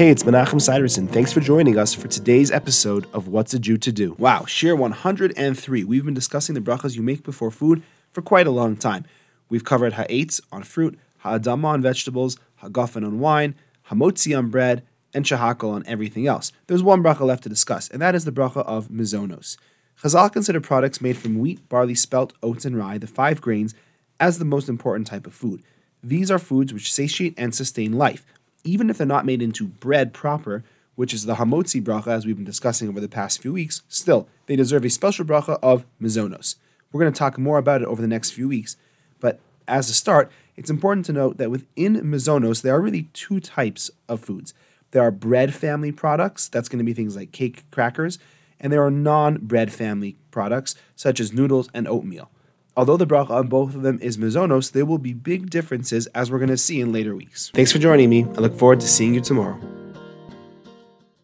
Hey, it's Menachem Siderson. Thanks for joining us for today's episode of What's a Jew to Do. Wow, shiur 103. We've been discussing the brachas you make before food for quite a long time. We've covered ha'etz on fruit, ha'adama on vegetables, ha'gafen on wine, hamotzi on bread, and shahakal on everything else. There's one bracha left to discuss, and that is the bracha of mezonos. Chazal consider products made from wheat, barley, spelt, oats, and rye, the five grains, as the most important type of food. These are foods which satiate and sustain life, even if they're not made into bread proper, which is the hamotzi bracha, as we've been discussing over the past few weeks. Still, they deserve a special bracha of mezonos. We're going to talk more about it over the next few weeks, but as a start, it's important to note that within mezonos, there are really two types of foods. There are bread family products, that's going to be things like cake, crackers, and there are non bread family products, such as noodles and oatmeal. Although the bracha on both of them is mezonos, there will be big differences as we're going to see in later weeks. Thanks for joining me. I look forward to seeing you tomorrow.